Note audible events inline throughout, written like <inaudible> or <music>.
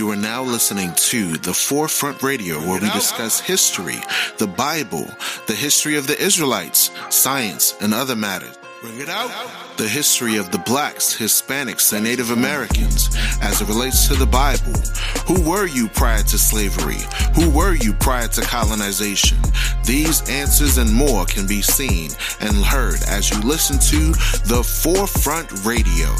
You are now listening to The Forefront Radio, where we discuss history, the Bible, the history of the Israelites, science, and other matters. Bring it out. The history of the blacks, Hispanics, and Native Americans as it relates to the Bible. Who were you prior to slavery? Who were you prior to colonization? These answers and more can be seen and heard as you listen to The Forefront Radio.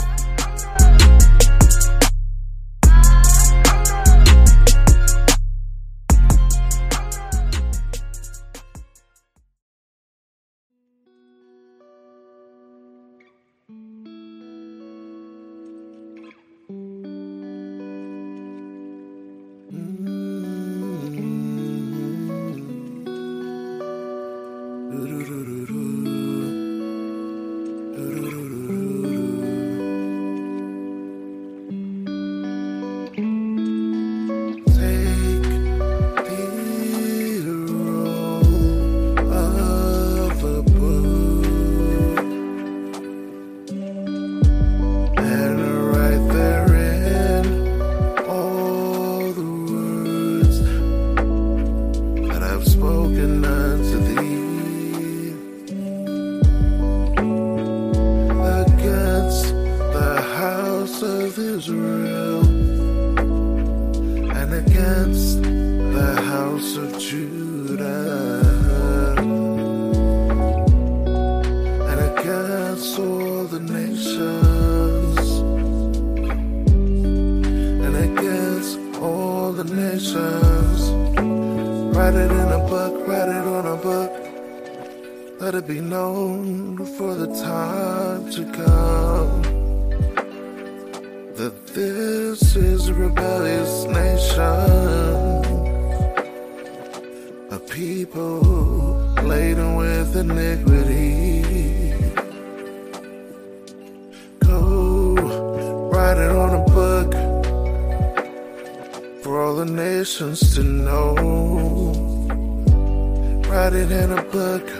Judah. And against all the nations. And against all the nations. Write it in a book, write it on a book. Let it be known for the time to come that this is a rebellious nation people laden with iniquity. Go write it on a book for all the nations to know. Write it in a book.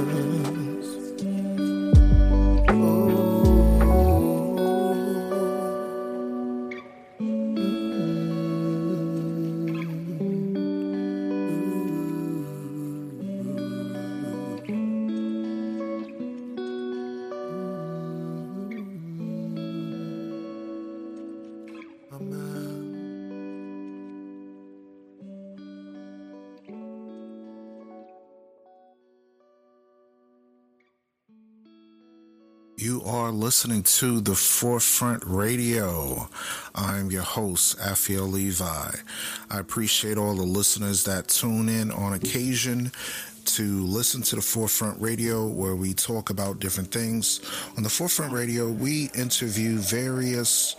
are listening to the Forefront Radio. I'm your host, Afiel Levi. I appreciate all the listeners that tune in on occasion to listen to the Forefront Radio, where we talk about different things. On the Forefront Radio, we interview various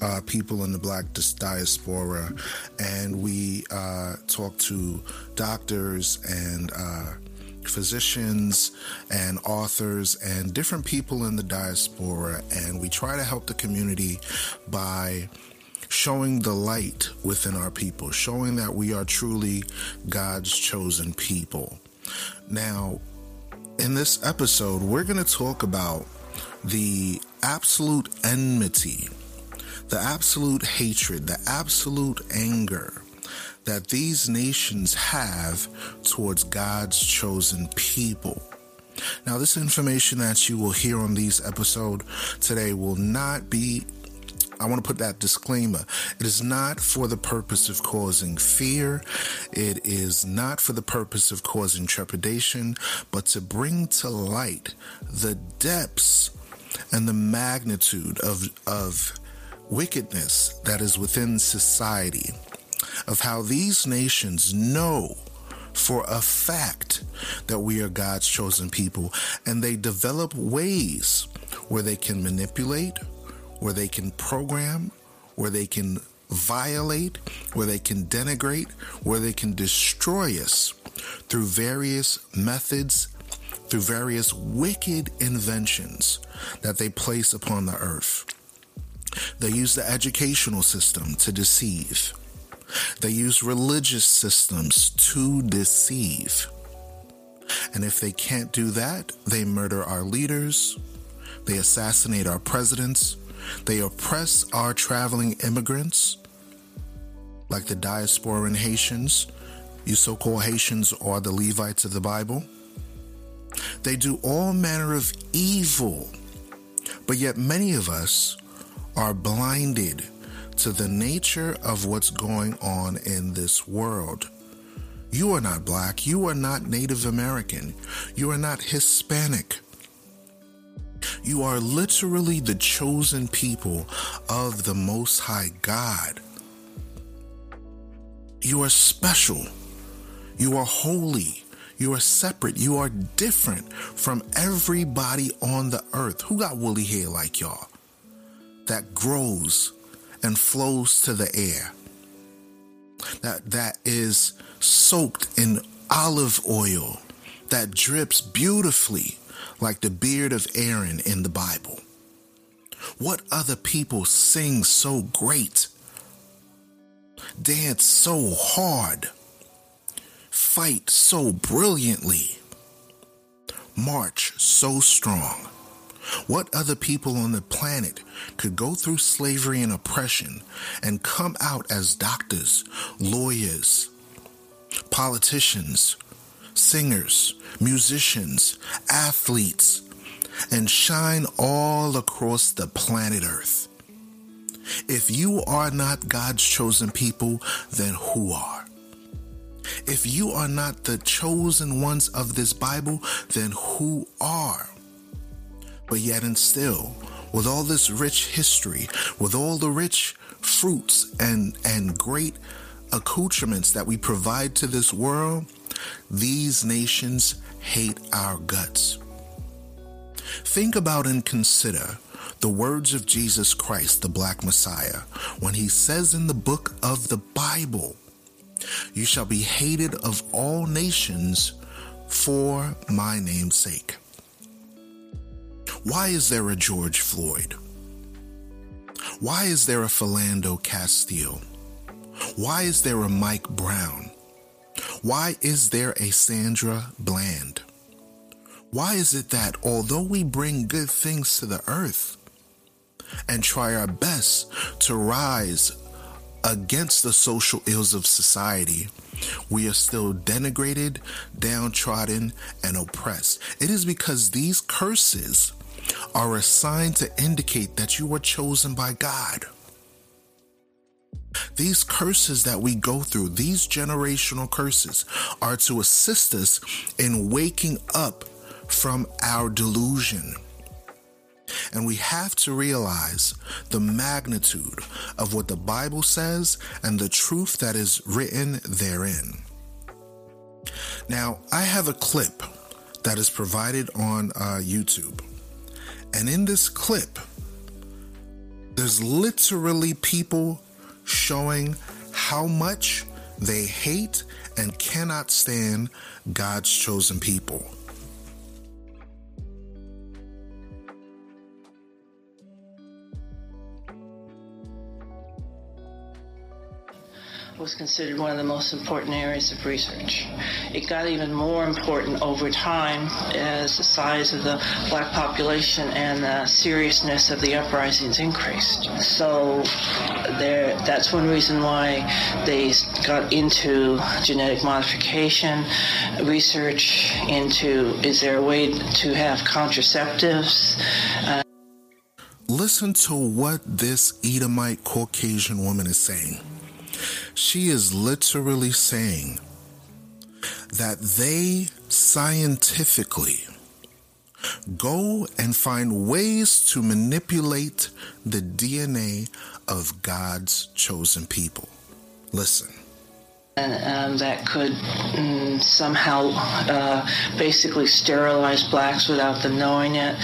uh, people in the black diaspora, and we uh, talk to doctors and uh, physicians and authors and different people in the diaspora. And we try to help the community by showing the light within our people, showing that we are truly God's chosen people. Now, in this episode, we're going to talk about the absolute enmity, the absolute hatred, the absolute anger that these nations have towards God's chosen people. Now, this information that you will hear on these episode today will not be I want to put that disclaimer. It is not for the purpose of causing fear. It is not for the purpose of causing trepidation, but to bring to light the depths and the magnitude of, of wickedness that is within society, of how these nations know for a fact that we are God's chosen people, and they develop ways where they can manipulate, where they can program, where they can violate, where they can denigrate, where they can destroy us through various methods, through various wicked inventions that they place upon the earth. They use the educational system to deceive. They use religious systems to deceive. And if they can't do that, they murder our leaders, they assassinate our presidents, they oppress our traveling immigrants, like the diasporan Haitians. You so called Haitians are the Levites of the Bible. They do all manner of evil, but yet many of us are blinded to the nature of what's going on in this world. You are not black. You are not Native American. You are not Hispanic. You are literally the chosen people of the Most High God. You are special. You are holy. You are separate. You are different from everybody on the earth. Who got woolly hair like y'all? That grows and flows to the air. That that is soaked in olive oil that drips beautifully like the beard of Aaron in the Bible. What other people sing so great, dance so hard, fight so brilliantly, march so strong? What other people on the planet could go through slavery and oppression and come out as doctors, lawyers, politicians, singers, musicians, athletes, and shine all across the planet Earth? If you are not God's chosen people, then who are? If you are not the chosen ones of this Bible, then who are? But yet and still, with all this rich history, with all the rich fruits and, and great accoutrements that we provide to this world, these nations hate our guts. Think about and consider the words of Jesus Christ, the Black Messiah, when he says in the book of the Bible, You shall be hated of all nations for my name's sake. Why is there a George Floyd? Why is there a Philando Castile? Why is there a Mike Brown? Why is there a Sandra Bland? Why is it that although we bring good things to the earth and try our best to rise against the social ills of society, we are still denigrated, downtrodden, and oppressed? It is because these curses are assigned to indicate that you were chosen by God. These curses that we go through, these generational curses, are to assist us in waking up from our delusion. And we have to realize the magnitude of what the Bible says and the truth that is written therein. Now, I have a clip that is provided on uh, YouTube. And in this clip, there's literally people showing how much they hate and cannot stand God's chosen people. Was considered one of the most important areas of research. It got even more important over time as the size of the black population and the seriousness of the uprisings increased. So there, that's one reason why they got into genetic modification, research into is there a way to have contraceptives. Uh, listen to what this Edomite Caucasian woman is saying. She is literally saying that they scientifically go and find ways to manipulate the DNA of God's chosen people. Listen. And um, that could mm, somehow uh, basically sterilize blacks without them knowing it,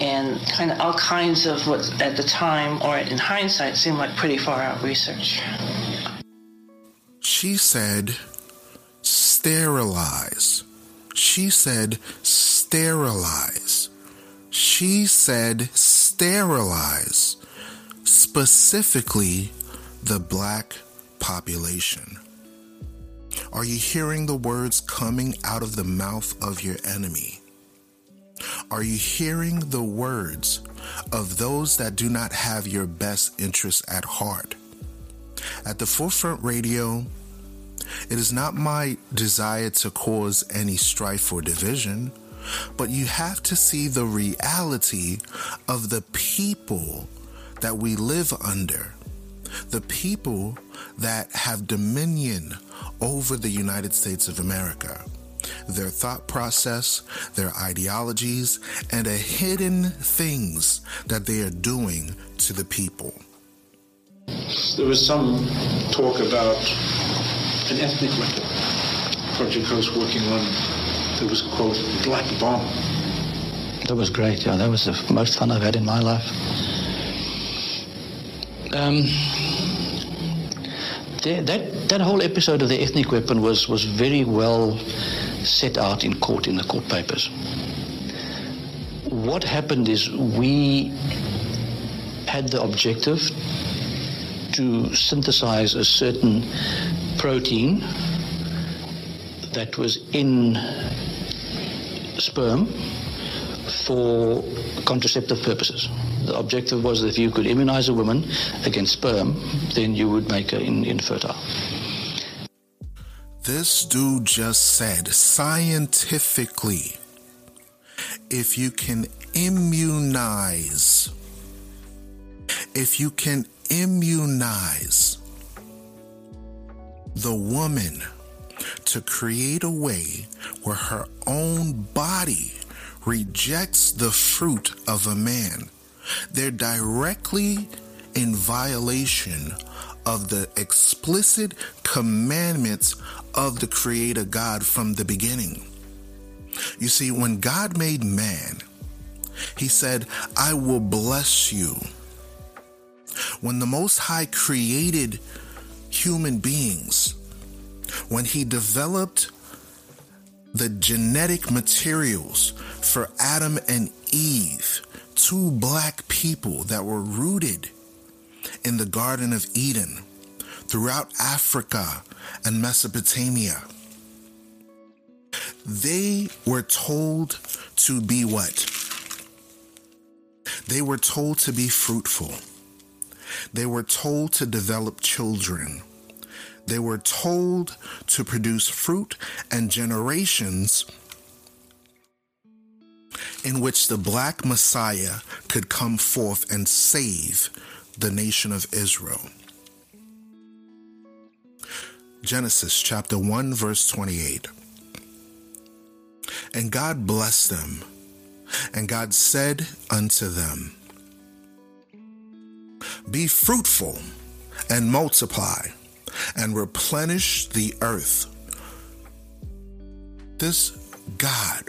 and kind of all kinds of what at the time or in hindsight seemed like pretty far out research. She said, sterilize. She said, sterilize. She said, sterilize. Specifically, the black population. Are you hearing the words coming out of the mouth of your enemy? Are you hearing the words of those that do not have your best interests at heart? At the Forefront Radio, it is not my desire to cause any strife or division, but you have to see the reality of the people that we live under, the people that have dominion over the United States of America, their thought process, their ideologies, and a hidden things that they are doing to the people. There was some talk about an ethnic weapon Project Coast working on that was called Black Bomb. That was great, yeah. That was the most fun I've had in my life. Um, the, that, that whole episode of the ethnic weapon was, was very well set out in court, in the court papers. What happened is we had the objective to synthesize a certain protein that was in sperm for contraceptive purposes. The objective was that if you could immunize a woman against sperm, then you would make her in, infertile. This dude just said scientifically, if you can immunize, if you can immunize the woman to create a way where her own body rejects the fruit of a man, they're directly in violation of the explicit commandments of the Creator God from the beginning. You see, when God made man, He said, I will bless you. When the Most High created human beings, when He developed the genetic materials for Adam and Eve, two black people that were rooted in the Garden of Eden throughout Africa and Mesopotamia. They were told to be what? They were told to be fruitful. They were told to develop children. They were told to produce fruit and generations in which the black Messiah could come forth and save the nation of Israel. Genesis chapter 1, verse 28. And God blessed them, and God said unto them, Be fruitful and multiply and replenish the earth. This God,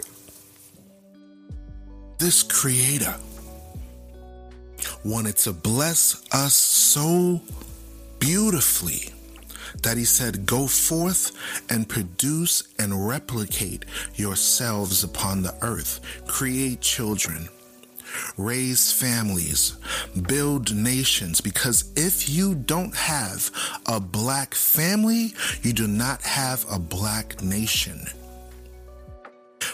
this Creator, wanted to bless us so beautifully that He said, Go forth and produce and replicate yourselves upon the earth, create children raise families, build nations, because if you don't have a black family, you do not have a black nation.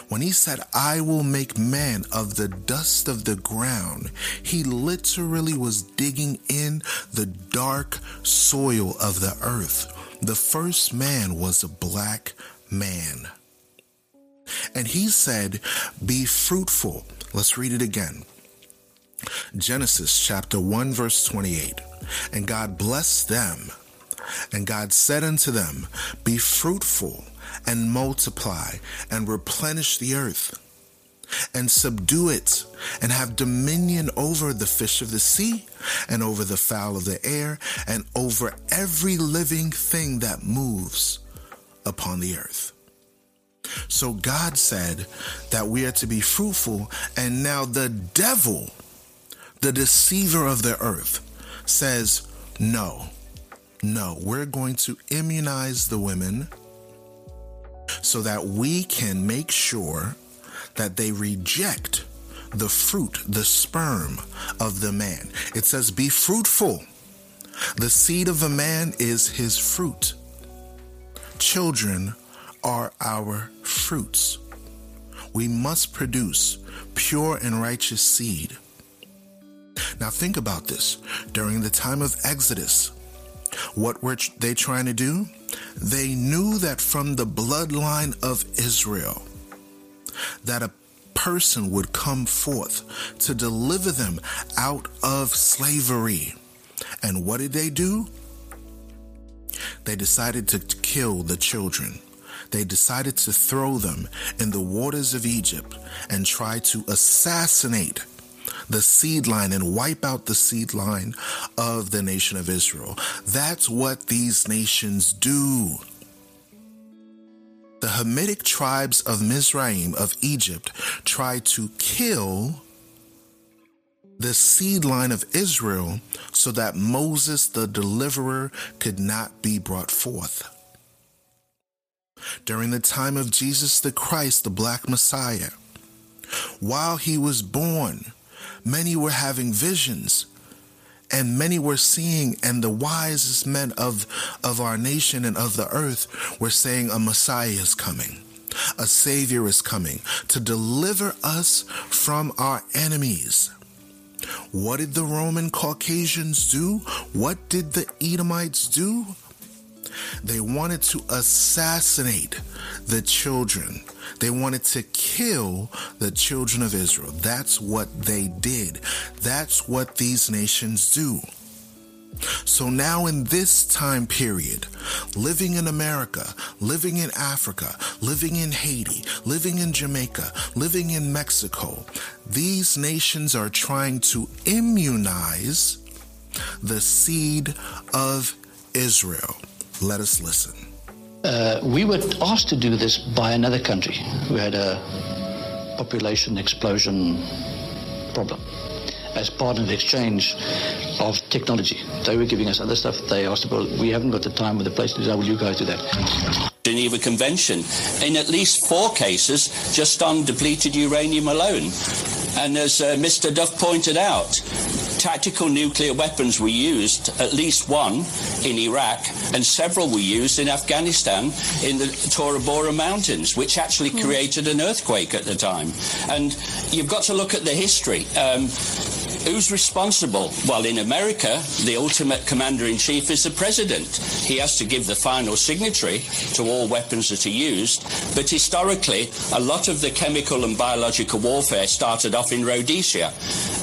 When he said, I will make man of the dust of the ground, he literally was digging in the dark soil of the earth. The first man was a black man. And he said, Be fruitful Let's read it again. Genesis chapter 1, verse 28. And God blessed them. And God said unto them, Be fruitful and multiply and replenish the earth and subdue it and have dominion over the fish of the sea and over the fowl of the air and over every living thing that moves upon the earth. So God said that we are to be fruitful, and now the devil, the deceiver of the earth, says, No, no, we're going to immunize the women so that we can make sure that they reject the fruit, the sperm of the man. It says, Be fruitful. The seed of a man is his fruit. Children are our fruits. We must produce pure and righteous seed. Now, think about this. During the time of Exodus, what were they trying to do? They knew that from the bloodline of Israel, that a person would come forth to deliver them out of slavery. And what did they do? They decided to kill the children. They decided to throw them in the waters of Egypt and try to assassinate the seed line and wipe out the seed line of the nation of Israel. That's what these nations do. The Hamitic tribes of Mizraim of Egypt tried to kill the seed line of Israel so that Moses the deliverer could not be brought forth. During the time of Jesus the Christ, the Black Messiah, while he was born, many were having visions and many were seeing and the wisest men of of our nation and of the earth were saying a messiah is coming. A savior is coming to deliver us from our enemies. What did the roman caucasians do? What did the edomites do they wanted to assassinate the children. They wanted to kill the children of Israel. That's what they did. That's what these nations do. So now, in this time period, living in America, living in Africa, living in Haiti, living in Jamaica, living in Mexico, these nations are trying to immunize the seed of Israel. Let us listen. Uh, we were asked to do this by another country who had a population explosion problem as part of the exchange of technology. They were giving us other stuff. They asked, well, we haven't got the time or the place to do that. Will you guys do that? Geneva Convention in at least four cases just on depleted uranium alone. And as uh, Mr. Duff pointed out, tactical nuclear weapons were used, at least one in Iraq, and several were used in Afghanistan in the Tora Bora Mountains, which actually hmm. created an earthquake at the time. And you've got to look at the history. Um, Who's responsible? Well, in America, the ultimate commander in chief is the president. He has to give the final signatory to all weapons that are used. But historically, a lot of the chemical and biological warfare started off in Rhodesia.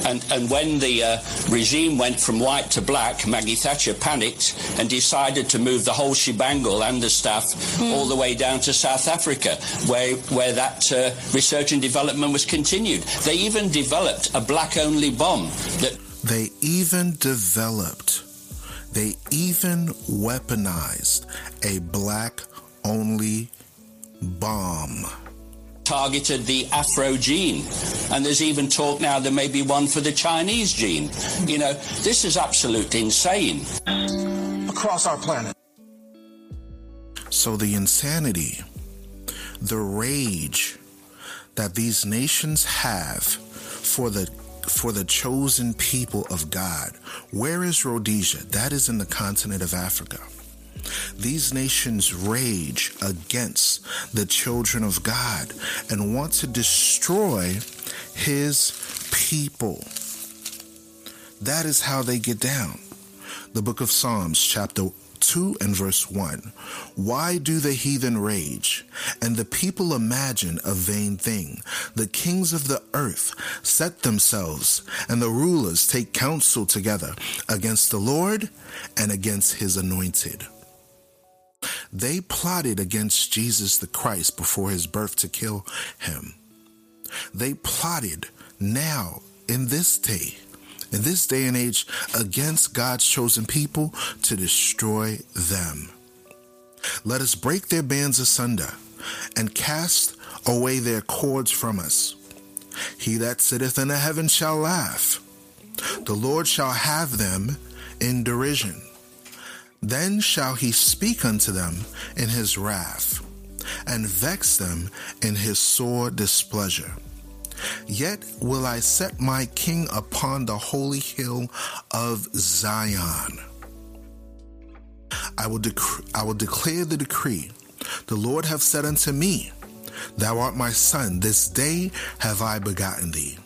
And, and when the uh, regime went from white to black, Maggie Thatcher panicked and decided to move the whole shebangle and the staff mm. all the way down to South Africa, where, where that uh, research and development was continued. They even developed a black only bomb that. They even developed, they even weaponized a black only bomb targeted the Afro gene. And there's even talk now there may be one for the Chinese gene. You know, this is absolutely insane. Across our planet. So the insanity, the rage that these nations have for the for the chosen people of God. Where is Rhodesia? That is in the continent of Africa. These nations rage against the children of God and want to destroy his people. That is how they get down. The book of Psalms, chapter 2 and verse 1. Why do the heathen rage, and the people imagine a vain thing? The kings of the earth set themselves, and the rulers take counsel together against the Lord and against his anointed. They plotted against Jesus the Christ before his birth to kill him. They plotted now in this day in this day and age against God's chosen people to destroy them. Let us break their bands asunder and cast away their cords from us. He that sitteth in the heaven shall laugh. The Lord shall have them in derision. Then shall he speak unto them in his wrath, and vex them in his sore displeasure. Yet will I set my king upon the holy hill of Zion. I will, dec- I will declare the decree. The Lord hath said unto me, Thou art my son, this day have I begotten thee.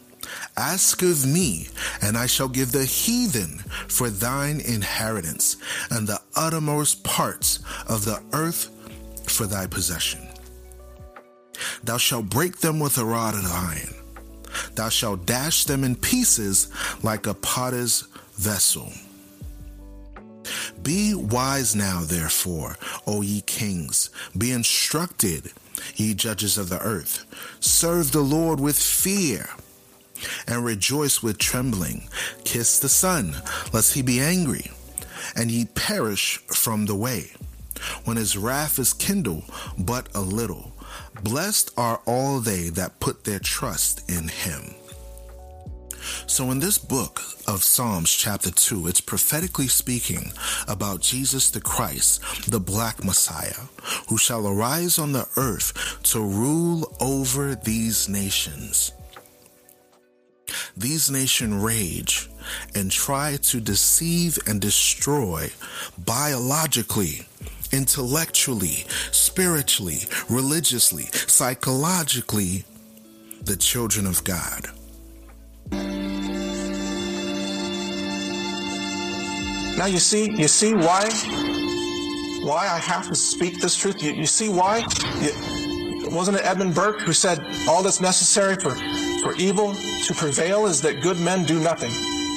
Ask of me, and I shall give the heathen for thine inheritance, and the uttermost parts of the earth for thy possession. Thou shalt break them with a rod of iron Thou shalt dash them in pieces like a potter's vessel. Be wise now, therefore, O ye kings, be instructed, ye judges of the earth. Serve the Lord with fear and rejoice with trembling. Kiss the Son, lest he be angry, and ye perish from the way. When his wrath is kindled but a little, Blessed are all they that put their trust in him. So, in this book of Psalms, chapter 2, it's prophetically speaking about Jesus the Christ, the black Messiah, who shall arise on the earth to rule over these nations. These nations rage and try to deceive and destroy biologically intellectually, spiritually, religiously, psychologically, the children of God. Now you see, you see why, why I have to speak this truth. You, you see why? You, wasn't it Edmund Burke who said all that's necessary for, for evil to prevail is that good men do nothing,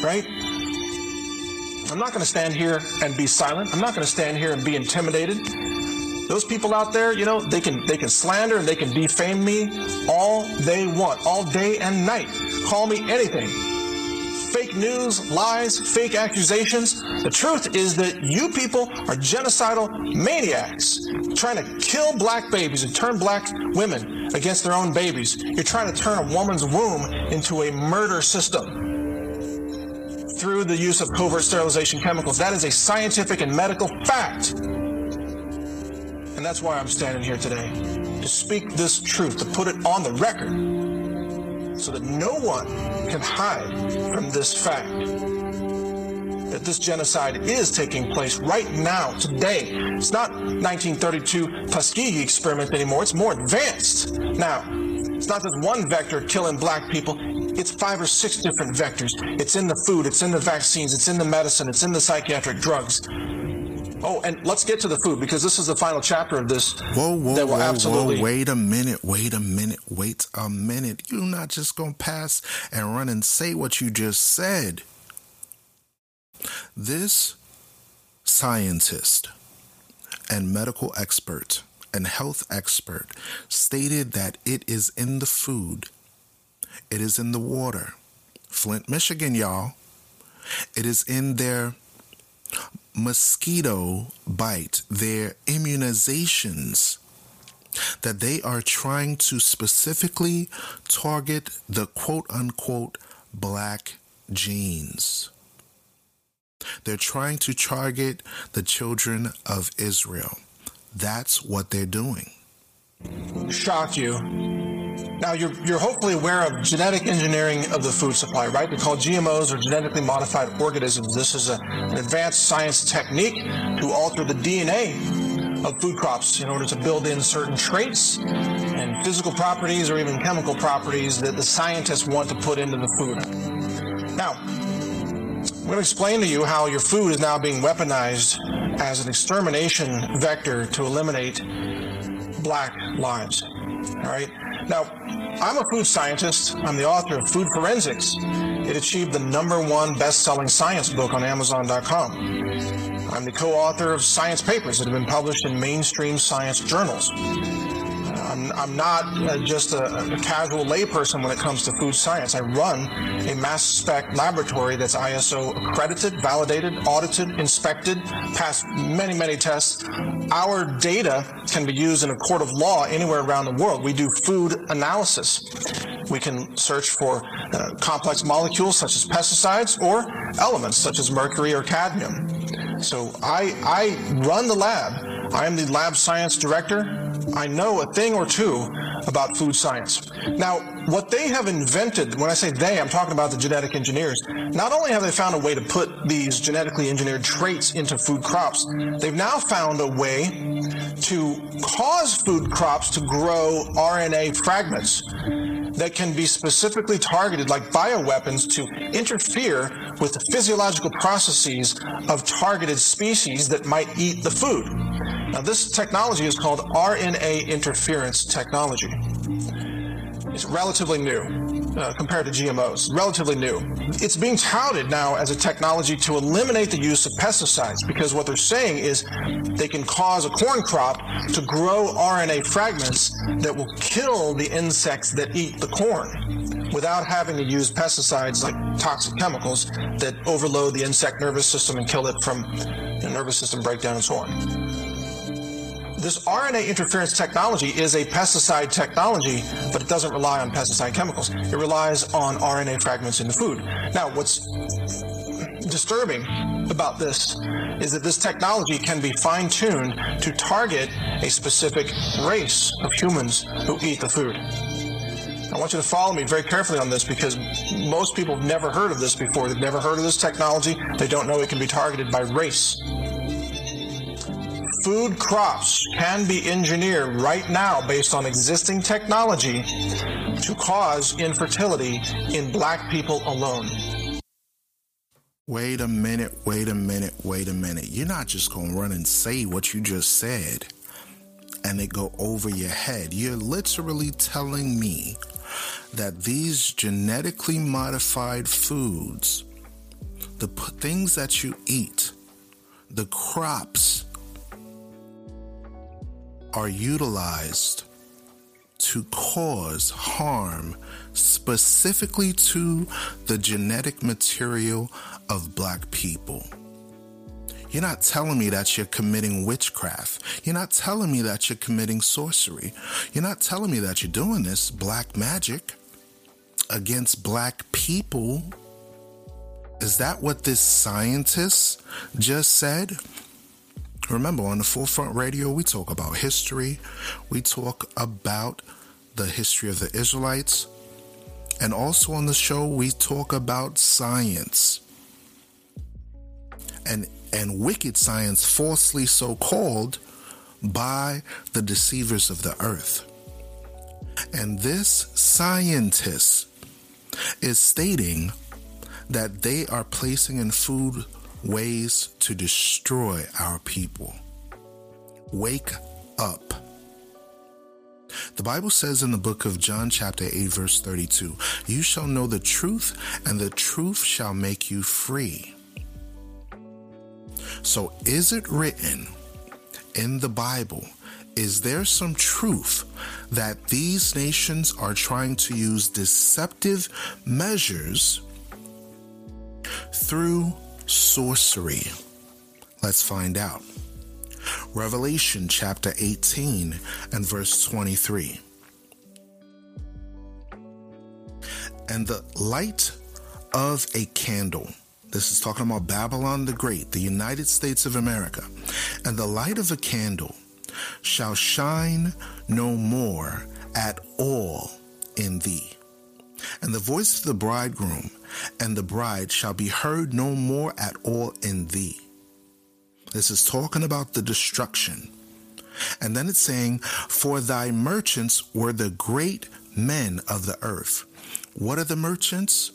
right? I'm not going to stand here and be silent. I'm not going to stand here and be intimidated. Those people out there, you know, they can they can slander and they can defame me all they want, all day and night. Call me anything. Fake news, lies, fake accusations. The truth is that you people are genocidal maniacs trying to kill black babies and turn black women against their own babies. You're trying to turn a woman's womb into a murder system through the use of covert sterilization chemicals. That is a scientific and medical fact. And that's why I'm standing here today to speak this truth, to put it on the record so that no one can hide from this fact that this genocide is taking place right now, today. It's not 1932 Tuskegee experiment anymore. It's more advanced. Now, it's not just one vector killing black people. It's five or six different vectors. It's in the food, it's in the vaccines, it's in the medicine, it's in the psychiatric drugs. Oh, and let's get to the food because this is the final chapter of this. Whoa, whoa, that will whoa, absolutely... whoa! Wait a minute! Wait a minute! Wait a minute! You're not just gonna pass and run and say what you just said. This scientist and medical expert and health expert stated that it is in the food it is in the water. Flint, Michigan, y'all. It is in their mosquito bite, their immunizations that they are trying to specifically target the quote unquote black genes. They're trying to target the children of Israel. That's what they're doing. Shock you now, you're, you're hopefully aware of genetic engineering of the food supply, right? They're called GMOs or genetically modified organisms. This is a, an advanced science technique to alter the DNA of food crops in order to build in certain traits and physical properties or even chemical properties that the scientists want to put into the food. Now, I'm going to explain to you how your food is now being weaponized as an extermination vector to eliminate black lives. All right. Now, I'm a food scientist. I'm the author of Food Forensics. It achieved the number one best-selling science book on Amazon.com. I'm the co-author of science papers that have been published in mainstream science journals. I'm, I'm not uh, just a, a, casual layperson when it comes to food science. I run a mass spec laboratory that's ISO accredited, validated, audited, inspected, passed many, many tests. Our data can be used in a court of law anywhere around the world. We do food analysis. We can search for uh, complex molecules such as pesticides or elements such as mercury or cadmium. So I, I run the lab. I am the lab science director I know a thing or two about food science. Now, what they have invented, when I say they, I'm talking about the genetic engineers, not only have they found a way to put these genetically engineered traits into food crops, they've now found a way to cause food crops to grow RNA fragments that can be specifically targeted, like bioweapons, to interfere with the physiological processes of targeted species that might eat the food. Now, this technology is called RNA interference technology. It's relatively new uh, compared to GMOs, relatively new. It's being touted now as a technology to eliminate the use of pesticides because what they're saying is they can cause a corn crop to grow RNA fragments that will kill the insects that eat the corn without having to use pesticides like toxic chemicals that overload the insect nervous system and kill it from nervous system breakdown and so on this RNA interference technology is a pesticide technology, but it doesn't rely on pesticide chemicals. It relies on RNA fragments in the food. Now, what's disturbing about this is that this technology can be fine tuned to target a specific race of humans who eat the food. I want you to follow me very carefully on this because most people have never heard of this before. They've never heard of this technology. They don't know it can be targeted by race food crops can be engineered right now based on existing technology to cause infertility in black people alone. Wait a minute, wait a minute, wait a minute. You're not just going to run and say what you just said and it go over your head. You're literally telling me that these genetically modified foods, the things that you eat, the crops are utilized to cause harm specifically to the genetic material of black people. You're not telling me that you're committing witchcraft. You're not telling me that you're committing sorcery. You're not telling me that you're doing this black magic against black people. Is that what this scientist just said? Remember, on the Forefront Radio, we talk about history, we talk about the history of the Israelites, and also on the show, we talk about science. And, and wicked science, falsely so called by the deceivers of the earth. And this scientist is stating that they are placing in food ways to destroy our people. Wake up. The Bible says in the book of John, chapter 8, verse 32, You shall know the truth, and the truth shall make you free. So, is it written in the Bible? Is there some truth that these nations are trying to use deceptive measures through sorcery? Let's find out. Revelation chapter 18 and verse 23. And the light of a candle. This is talking about Babylon the Great, the United States of America. And the light of a candle shall shine no more at all in thee. And the voice of the bridegroom and the bride shall be heard no more at all in thee. This is talking about the destruction. And then it's saying, For thy merchants were the great men of the earth. What are the merchants?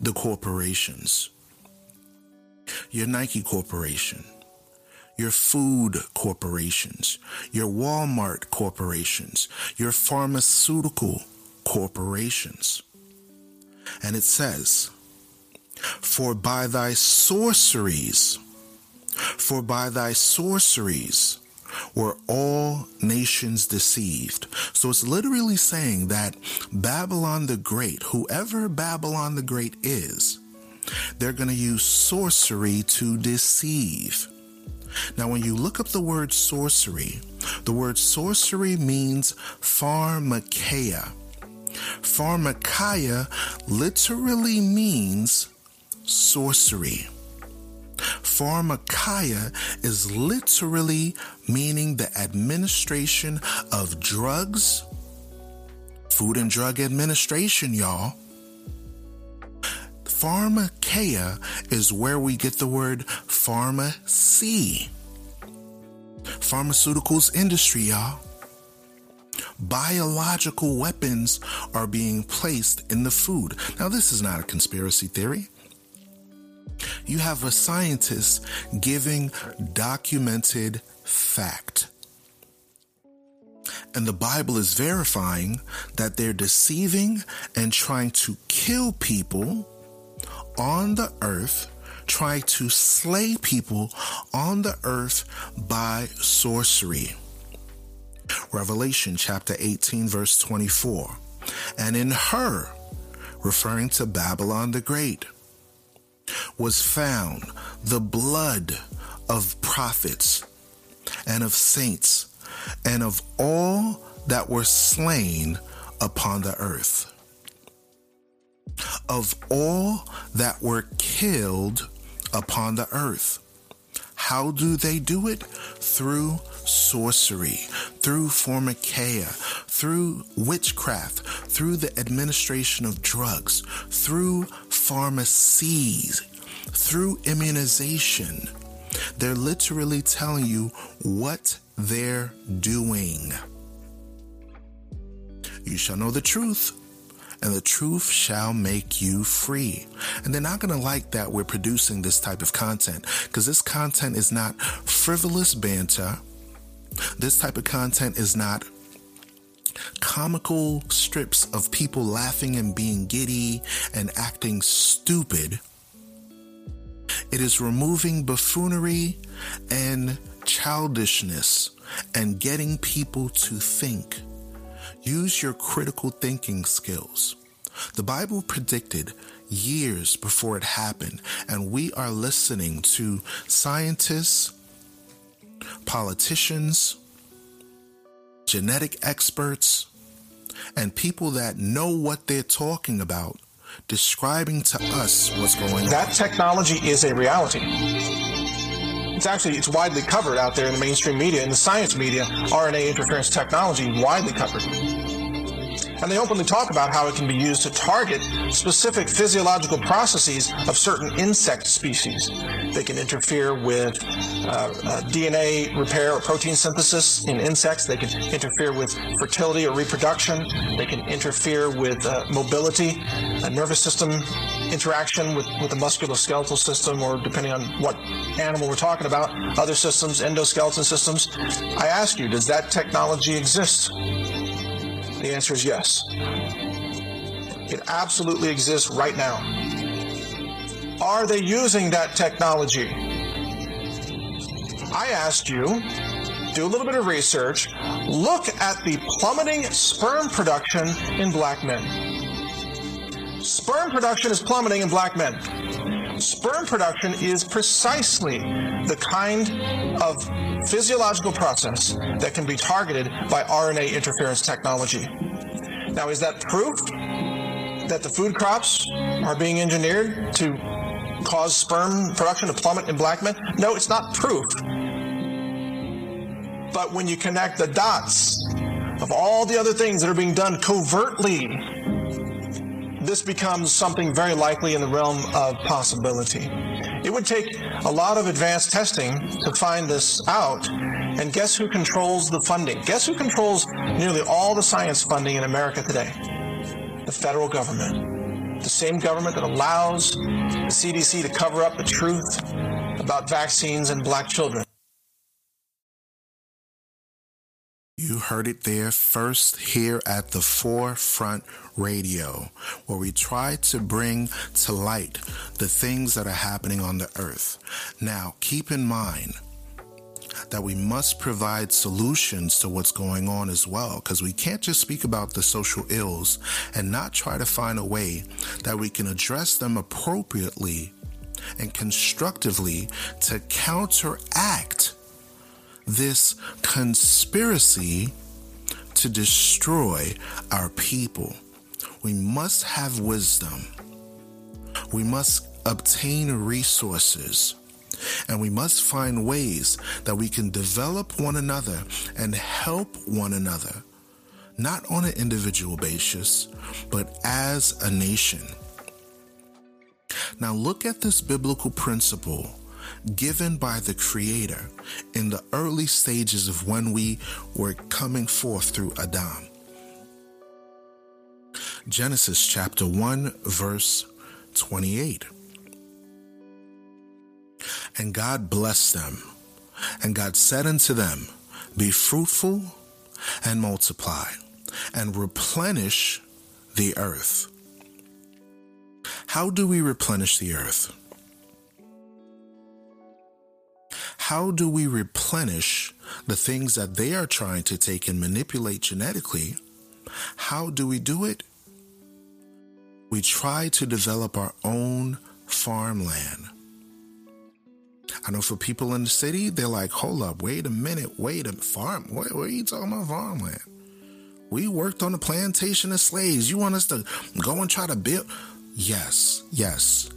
The corporations. Your Nike Corporation, your food corporations, your Walmart corporations, your pharmaceutical corporations. And it says, For by thy sorceries, for by thy sorceries were all nations deceived. So it's literally saying that Babylon the Great, whoever Babylon the Great is, they're going to use sorcery to deceive. Now, when you look up the word sorcery, the word sorcery means pharmakeia. Pharmakeia literally means sorcery. Pharmakeia is literally meaning the administration of drugs, Food and Drug Administration, y'all. Pharmakeia is where we get the word pharmacy. Pharmaceuticals industry, y'all. Biological weapons are being placed in the food. Now, this is not a conspiracy theory. You have a scientist giving documented fact. And the Bible is verifying that they're deceiving and trying to kill people on the earth, try to slay people on the earth by sorcery. Revelation chapter 18, verse 24. And in her, referring to Babylon the Great, was found the blood of prophets and of saints and of all that were slain upon the earth of all that were killed upon the earth. How do they do it? Through sorcery, through pharmakeia, through witchcraft, through the administration of drugs, through pharmacies, through immunization. They're literally telling you what they're doing. You shall know the truth, and the truth shall make you free. And they're not going to like that we're producing this type of content because this content is not frivolous banter. This type of content is not comical strips of people laughing and being giddy and acting stupid. It is removing buffoonery and childishness and getting people to think. Use your critical thinking skills. The Bible predicted years before it happened, and we are listening to scientists, politicians, genetic experts, and people that know what they're talking about describing to us what's going on. That technology is a reality. It's actually it's widely covered out there in the mainstream media, in the science media. RNA interference technology widely covered. And they openly talk about how it can be used to target specific physiological processes of certain insect species. They can interfere with uh, uh, DNA repair or protein synthesis in insects. They can interfere with fertility or reproduction. They can interfere with uh, mobility, a nervous system interaction with, with the musculoskeletal system, or depending on what animal we're talking about, other systems, endoskeleton systems. I ask you, does that technology exist? The answer is yes. It absolutely exists right now. Are they using that technology? I asked you, do a little bit of research, look at the plummeting sperm production in black men. Sperm production is plummeting in black men. Sperm production is precisely the kind of physiological process that can be targeted by RNA interference technology. Now, is that proof that the food crops are being engineered to cause sperm production to plummet in black men? No, it's not proof. But when you connect the dots of all the other things that are being done covertly, this becomes something very likely in the realm of possibility. It would take a lot of advanced testing to find this out. And guess who controls the funding? Guess who controls nearly all the science funding in America today? The federal government. The same government that allows the CDC to cover up the truth about vaccines and black children. Heard it there first here at the Forefront Radio, where we try to bring to light the things that are happening on the earth. Now, keep in mind that we must provide solutions to what's going on as well, because we can't just speak about the social ills and not try to find a way that we can address them appropriately and constructively to counteract this conspiracy to destroy our people. We must have wisdom. We must obtain resources. And we must find ways that we can develop one another and help one another, not on an individual basis, but as a nation. Now, look at this biblical principle given by the Creator in the early stages of when we were coming forth through Adam. Genesis chapter 1, verse 28. And God blessed them, and God said unto them, Be fruitful and multiply, and replenish the earth. How do we replenish the earth? How do we replenish the things that they are trying to take and manipulate genetically? How do we do it? We try to develop our own farmland. I know for people in the city, they're like, hold up, wait a minute, wait a farm. What, what are you talking about farmland? We worked on a plantation of slaves. You want us to go and try to build? Yes, yes.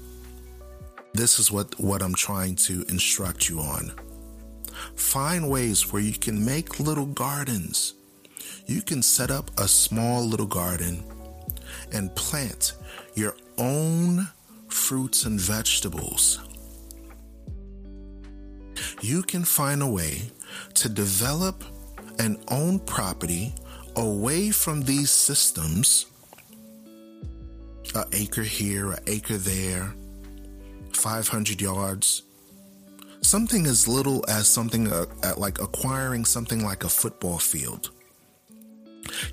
This is what, what I'm trying to instruct you on. Find ways where you can make little gardens. You can set up a small little garden and plant your own fruits and vegetables. You can find a way to develop and own property away from these systems. An acre here, an acre there, 500 yards. Something as little as something uh, like acquiring something like a football field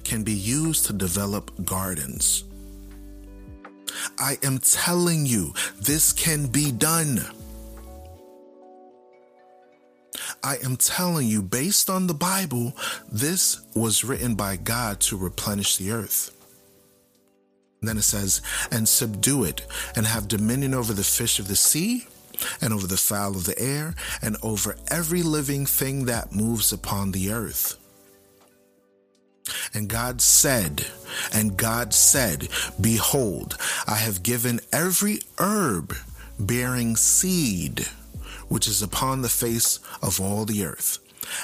can be used to develop gardens. I am telling you, this can be done. I am telling you, based on the Bible, this was written by God to replenish the earth. Then it says, and subdue it, and have dominion over the fish of the sea, and over the fowl of the air, and over every living thing that moves upon the earth. And God said, and God said, Behold, I have given every herb bearing seed, which is upon the face of all the earth,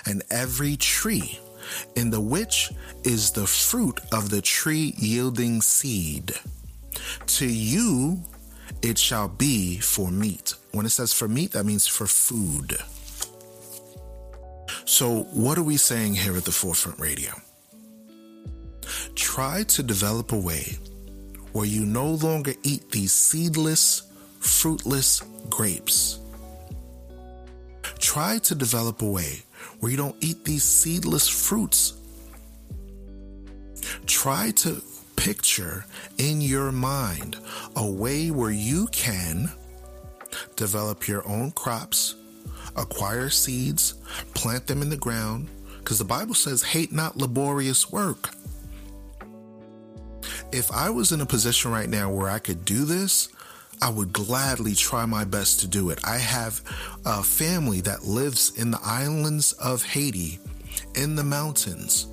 and every tree in the which is the fruit of the tree yielding seed. To you it shall be for meat. When it says for meat, that means for food. So, what are we saying here at the Forefront Radio? Try to develop a way where you no longer eat these seedless, fruitless grapes. Try to develop a way where you don't eat these seedless fruits. Try to picture in your mind a way where you can develop your own crops, acquire seeds, plant them in the ground, because the Bible says, hate not laborious work. If I was in a position right now where I could do this, I would gladly try my best to do it. I have a family that lives in the islands of Haiti, in the mountains,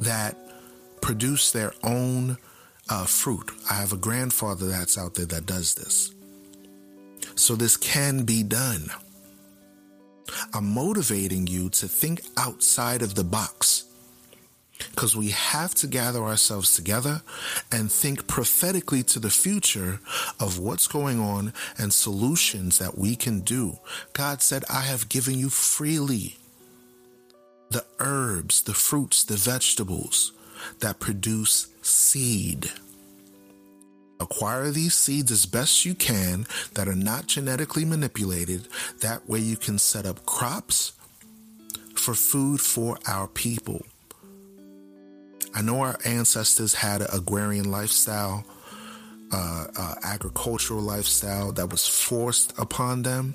that produce their own uh, fruit. I have a grandfather that's out there that does this. So this can be done. I'm motivating you to think outside of the box because we have to gather ourselves together and think prophetically to the future of what's going on and solutions that we can do. God said, I have given you freely the herbs, the fruits, the vegetables that produce seed. Acquire these seeds as best you can that are not genetically manipulated. That way you can set up crops for food for our people I know our ancestors had an agrarian lifestyle, uh, uh, agricultural lifestyle that was forced upon them.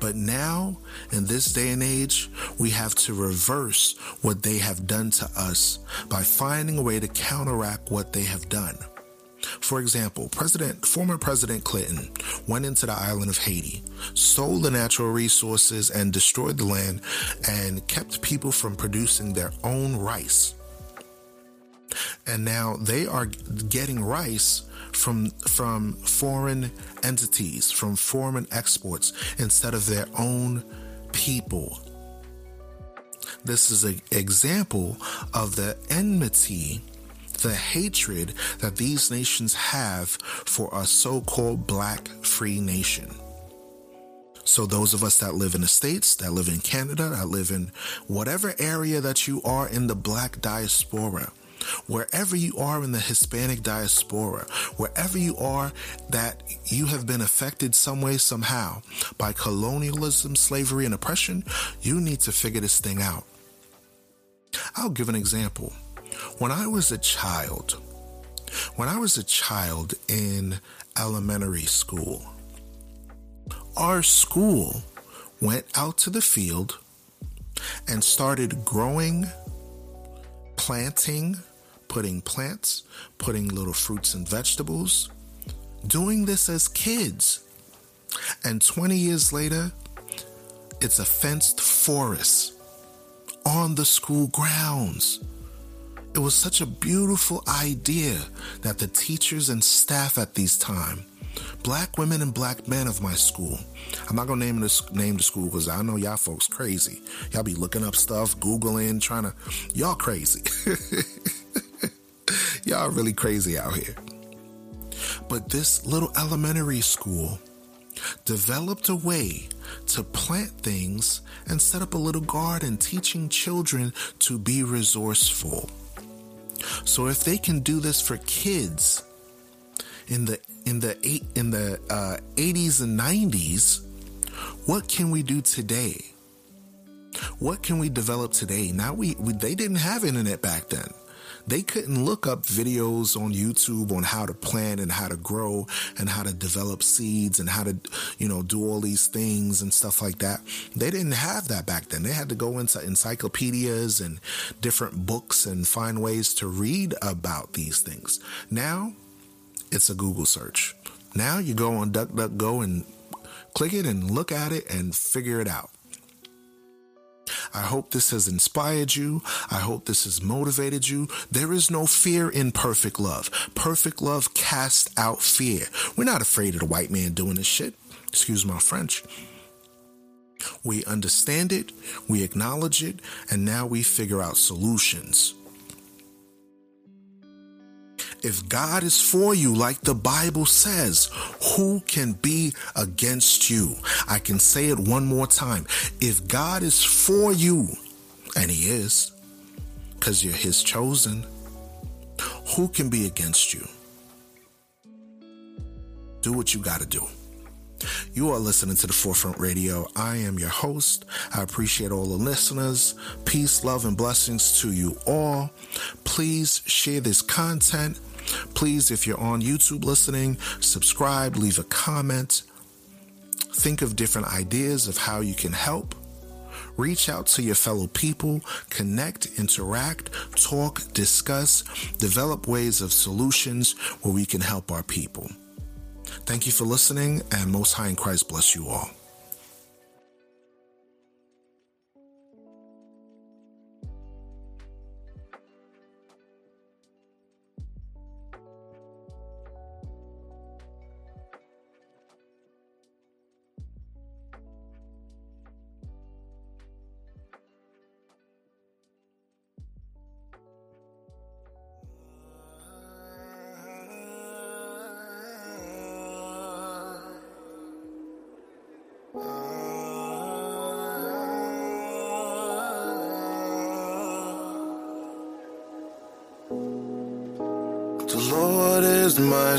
But now, in this day and age, we have to reverse what they have done to us by finding a way to counteract what they have done. For example, President, former President Clinton went into the island of Haiti, stole the natural resources and destroyed the land and kept people from producing their own rice. And now they are getting rice from from foreign entities, from foreign exports instead of their own people. This is an example of the enmity the hatred that these nations have for a so called black free nation. So, those of us that live in the States, that live in Canada, that live in whatever area that you are in the black diaspora, wherever you are in the Hispanic diaspora, wherever you are that you have been affected some way, somehow by colonialism, slavery, and oppression, you need to figure this thing out. I'll give an example. When I was a child, when I was a child in elementary school, our school went out to the field and started growing, planting, putting plants, putting little fruits and vegetables, doing this as kids. And 20 years later, it's a fenced forest on the school grounds. It was such a beautiful idea that the teachers and staff at these time, black women and black men of my school, I'm not gonna name this name the school because I know y'all folks crazy. Y'all be looking up stuff, googling, trying to, y'all crazy. <laughs> y'all really crazy out here. But this little elementary school developed a way to plant things and set up a little garden teaching children to be resourceful. So if they can do this for kids in the in the eight in the uh, 80s and 90s, what can we do today? What can we develop today? Now we, we they didn't have internet back then they couldn't look up videos on YouTube on how to plant and how to grow and how to develop seeds and how to, you know, do all these things and stuff like that. They didn't have that back then. They had to go into encyclopedias and different books and find ways to read about these things. Now, it's a Google search. Now you go on DuckDuckGo and click it and look at it and figure it out. I hope this has inspired you. I hope this has motivated you. There is no fear in perfect love. Perfect love casts out fear. We're not afraid of the white man doing this shit. Excuse my French. We understand it, we acknowledge it, and now we figure out solutions. If God is for you, like the Bible says, who can be against you? I can say it one more time. If God is for you, and He is, because you're His chosen, who can be against you? Do what you got to do. You are listening to the Forefront Radio. I am your host. I appreciate all the listeners. Peace, love, and blessings to you all. Please share this content Please, if you're on YouTube listening, subscribe, leave a comment. Think of different ideas of how you can help. Reach out to your fellow people, connect, interact, talk, discuss, develop ways of solutions where we can help our people. Thank you for listening, and Most High in Christ bless you all.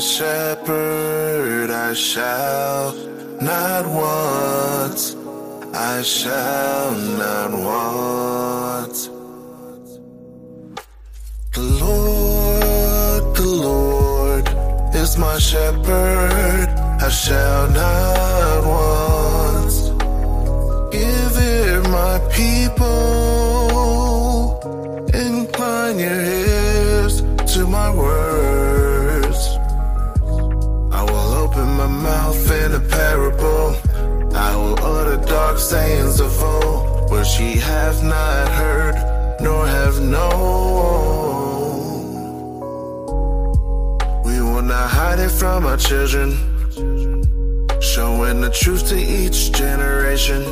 shepherd, I shall not want. I shall not want. The Lord, the Lord is my shepherd, I shall not. Which have not heard, nor have known. We will not hide it from our children, showing the truth to each generation.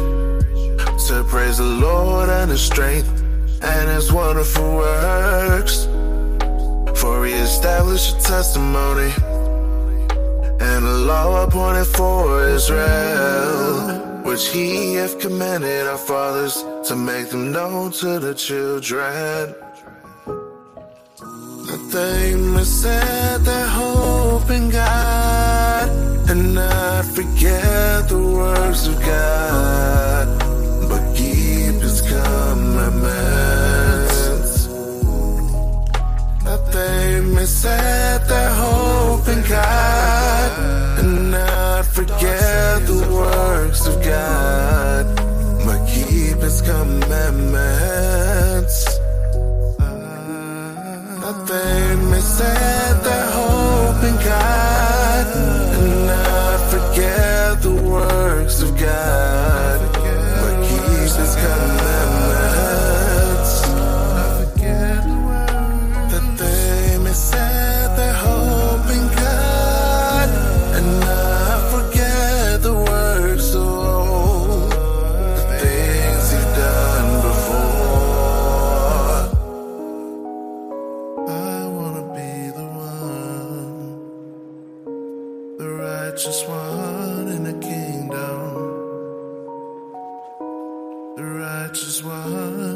To praise the Lord and His strength and His wonderful works. For He established a testimony and a law appointed for Israel, which He hath commanded our fathers to make them known to the children that they may set their hope in God and not forget the works of God, but keep His commandments. That they may set their hope in God and not forget the works of God, His commandments that they may set their hope in God and not forget the works of God, but keep His commandments. The righteous one,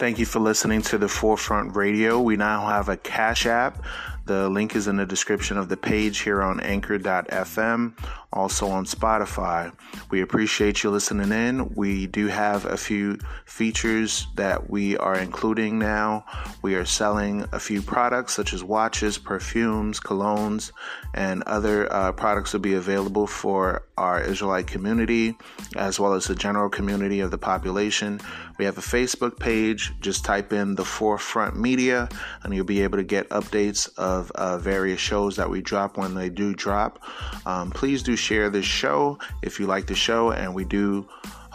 Thank you for listening to the Forefront Radio. We now have a Cash App. The link is in the description of the page here on anchor.fm, also on Spotify. We appreciate you listening in. We do have a few features that we are including now. We are selling a few products such as watches, perfumes, colognes, and other uh, products will be available for our Israelite community as well as the general community of the population. We have a Facebook page. Just type in the Forefront Media and you'll be able to get updates of uh, various shows that we drop when they do drop. Um, please do share this show if you like the show, and we do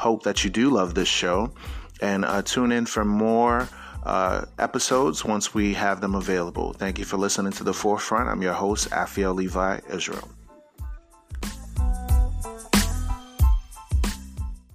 hope that you do love this show. and uh, tune in for more uh, episodes once we have them available. Thank you for listening to The Forefront. I'm your host, Afiel Levi Israel.